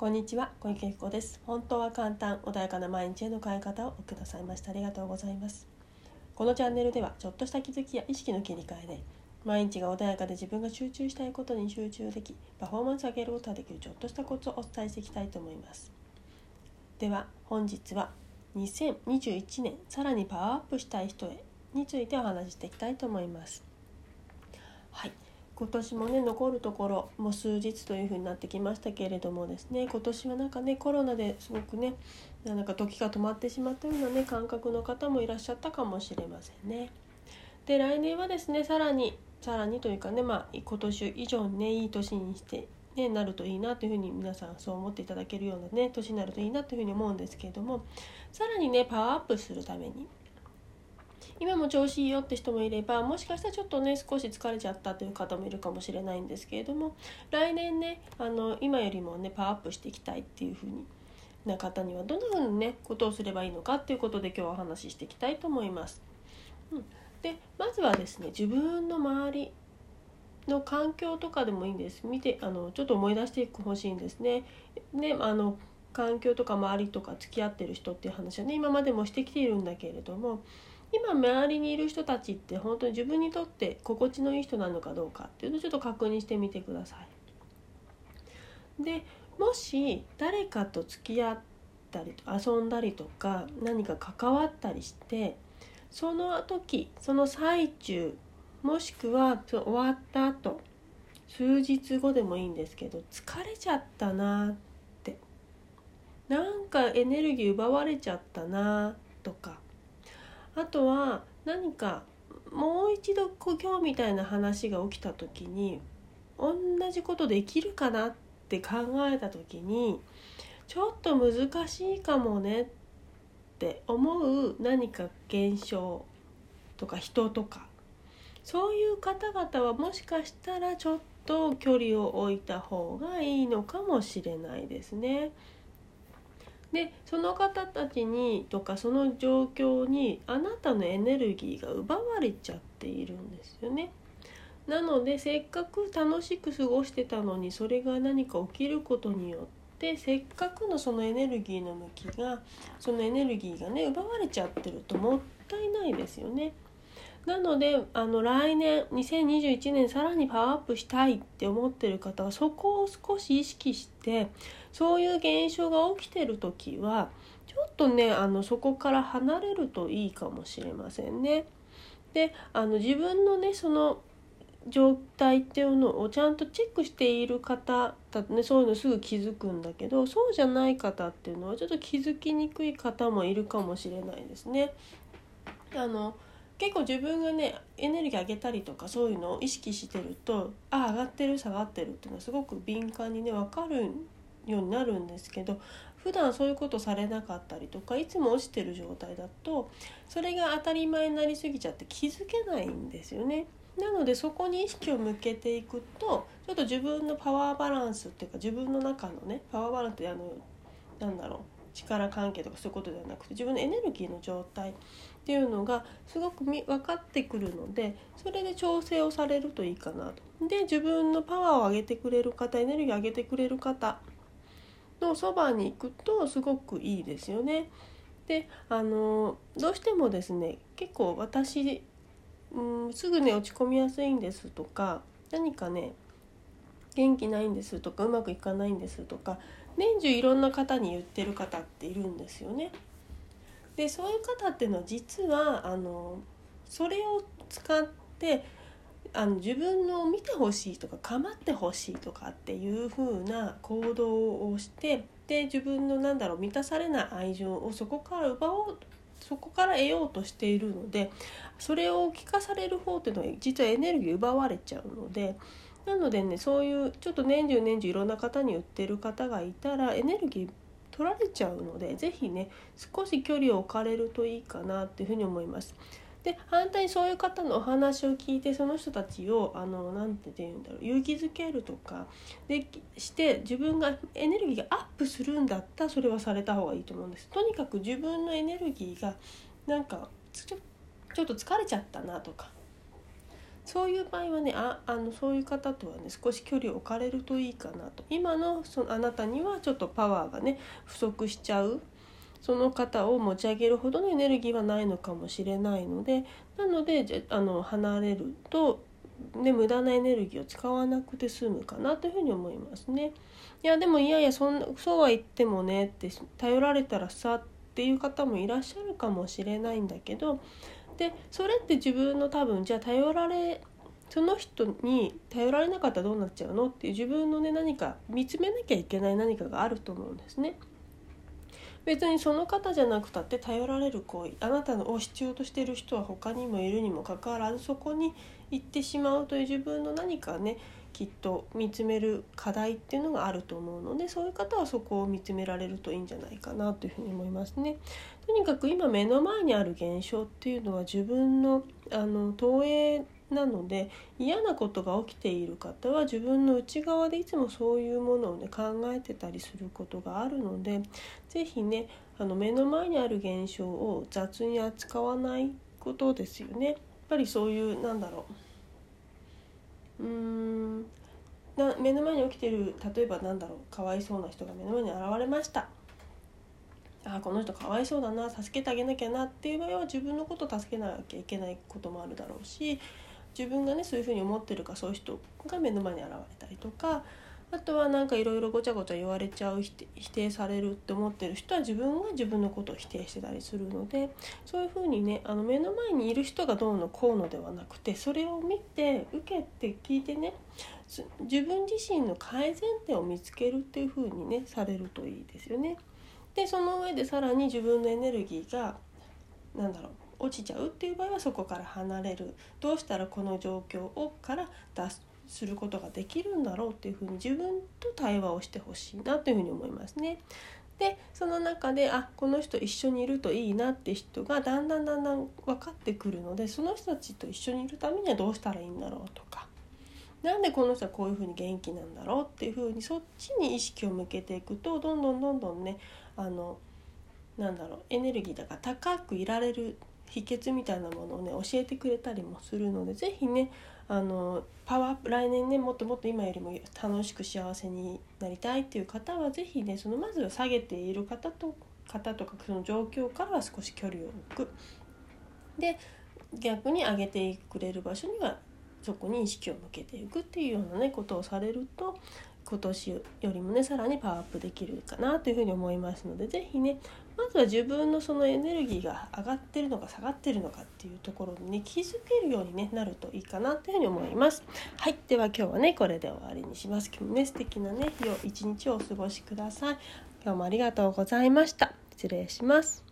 こんにちは小池由子です。本当は簡単穏やかな毎日への変え方をくださいました。ありがとうございます。このチャンネルではちょっとした気づきや意識の切り替えで毎日が穏やかで自分が集中したいことに集中できパフォーマンスを上げることができるちょっとしたコツをお伝えしていきたいと思います。では本日は2021年さらにパワーアップしたい人へについてお話ししていきたいと思います。はい。今年もね残るところもう数日というふうになってきましたけれどもですね今年はなんかねコロナですごくねなんか時が止まってしまったようなね感覚の方もいらっしゃったかもしれませんね。で来年はですねさらにさらにというかねまあ今年以上にねいい年にしてね、なるといいなというふうに皆さんそう思っていただけるようなね年になるといいなというふうに思うんですけれどもさらにねパワーアップするために今も調子いいよって人もいればもしかしたらちょっとね少し疲れちゃったという方もいるかもしれないんですけれども来年ねあの今よりもねパワーアップしていきたいっていうふうにな方にはどんなふうにねことをすればいいのかっていうことで今日はお話ししていきたいと思います。うん、でまずはですね自分の周りの環境とかでもいいんです見てあのちょっと思い出していくほしいんですね。ねあの環境とか周りとか付き合ってる人っていう話はね今までもしてきているんだけれども今周りにいる人たちって本当に自分にとって心地のいい人なのかどうかっていうのをちょっと確認してみてください。でもし誰かと付き合ったり遊んだりとか何か関わったりしてその時その最中もしくは終わった後数日後でもいいんですけど疲れちゃったなってなんかエネルギー奪われちゃったなとかあとは何かもう一度今日みたいな話が起きた時に同じことできるかなって考えた時にちょっと難しいかもねって思う何か現象とか人とかそういう方々はもしかしたらちょっと距離を置いた方がいいのかもしれないですね。でその方たちにとかその状況にあなたのエネルギーが奪われちゃっているんですよね。なのでせっかく楽しく過ごしてたのにそれが何か起きることによってせっかくのそのエネルギーの向きがそのエネルギーがね奪われちゃってるともったいないですよね。なのであの来年2021年さらにパワーアップしたいって思ってる方はそこを少し意識してそういう現象が起きてる時はちょっとねあのそこから離れるといいかもしれませんね。であの自分のねその状態っていうのをちゃんとチェックしている方だとねそういうのすぐ気づくんだけどそうじゃない方っていうのはちょっと気づきにくい方もいるかもしれないですね。あの結構自分がねエネルギー上げたりとかそういうのを意識してるとあ上がってる下がってるっていうのはすごく敏感にね分かるんようになるんですけど普段そういうことされなかったりとかいつも落ちてる状態だとそれが当たり前になりすぎちゃって気づけないんですよね。なのでそこに意識を向けていくとちょっと自分のパワーバランスっていうか自分の中のねパワーバランスってあのなんだろう力関係とかそういうことではなくて自分のエネルギーの状態っていうのがすごく分かってくるのでそれで調整をされるといいかなと。で自分のパワーを上げてくれる方エネルギーを上げてくれる方のそばに行くとすごくいいですよね。であのどうしてもですね結構私、うん、すぐね落ち込みやすいんですとか何かね元気ないんですとかうまくいかないんですとか年中いろんな方に言ってる方っているんですよね。でそういう方っていうのは実はあのそれを使ってあの自分の見てほしいとか構ってほしいとかっていう風な行動をしてで自分のなんだろう満たされない愛情をそこから奪おうそこから得ようとしているのでそれを聞かされる方っていうのは実はエネルギー奪われちゃうのでなのでねそういうちょっと年中年中いろんな方に売ってる方がいたらエネルギー取られちゃうので是非ね少し距離を置かれるといいかなっていうふうに思います。で反対にそういう方のお話を聞いてその人たちをあのなんて言うんだろう勇気づけるとかでして自分がエネルギーがアップするんだったらそれはされた方がいいと思うんです。とにかく自分のエネルギーがなんかちょちょっと疲れちゃったなとか。そういう場合はねああのそういう方とはね少し距離を置かれるといいかなと。今のそのあなたにはちょっとパワーがね不足しちゃう。その方を持ち上げるほどのエネルギーはないのかもしれないのでなのであの離れると、ね、無駄なエネルギーを使わなくて済むかなというふうに思いますね。いやでもいやいやそんなそうは言ってもねって頼られたらさっていう方もいらっしゃるかもしれないんだけどでそれって自分の多分じゃあ頼られその人に頼られなかったらどうなっちゃうのっていう自分のね何か見つめなきゃいけない何かがあると思うんですね。別にその方じゃなくたって頼られる行為あなたを必要としている人は他にもいるにもかかわらずそこに行ってしまうという自分の何かねきっと見つめる課題っていうのがあると思うのでそういう方はそこを見つめられるといいんじゃないかなというふうに思いますね。とにかく今目の前にある現象っていうのは自分のあの投影なので嫌なことが起きている方は自分の内側でいつもそういうものをね考えてたりすることがあるので是非ねあの目の前にある現象を雑に扱わないことですよね。やっぱりそういうなんだろう。うーん。な目の前に起きてる例えばなんだろう。かわいそうな人が目の前に現れました。あこの人かわいそうだな助けてあげなきゃなっていう場合は自分のことを助けなきゃいけないこともあるだろうし自分がねそういうふうに思ってるかそういう人が目の前に現れたりとかあとはなんかいろいろごちゃごちゃ言われちゃう否定されるって思ってる人は自分が自分のことを否定してたりするのでそういうふうにねあの目の前にいる人がどうのこうのではなくてそれを見て受けて聞いてね自分自身の改善点を見つけるっていうふうにねされるといいですよね。でその上でさらに自分のエネルギーが何だろう落ちちゃうっていう場合はそこから離れるどうしたらこの状況をから脱することができるんだろうっていうふうに自分と対話をしてほしいなというふうに思いますね。でその中であこの人一緒にいるといいなって人がだんだんだんだん分かってくるのでその人たちと一緒にいるためにはどうしたらいいんだろうとかなんでこの人はこういうふうに元気なんだろうっていうふうにそっちに意識を向けていくとどんどんどんどんねあのなんだろうエネルギーだから高くいられる秘訣みたいなものをね教えてくれたりもするので是非ねあのパワーアップ来年ねもっともっと今よりも楽しく幸せになりたいっていう方は是非ねそのまず下げている方と方とかその状況からは少し距離を置く。で逆に上げてくれる場所にはそこに意識を向けていくっていうようなねことをされると今年よりもねさらにパワーアップできるかなというふうに思いますので是非ねまずは自分のそのエネルギーが上がってるのか下がってるのかっていうところにね気づけるように、ね、なるといいかなというふうに思います。はいでは今日はねこれで終わりにします。今日もね素敵なね日を一日をお過ごしください。今日もありがとうございました。失礼します。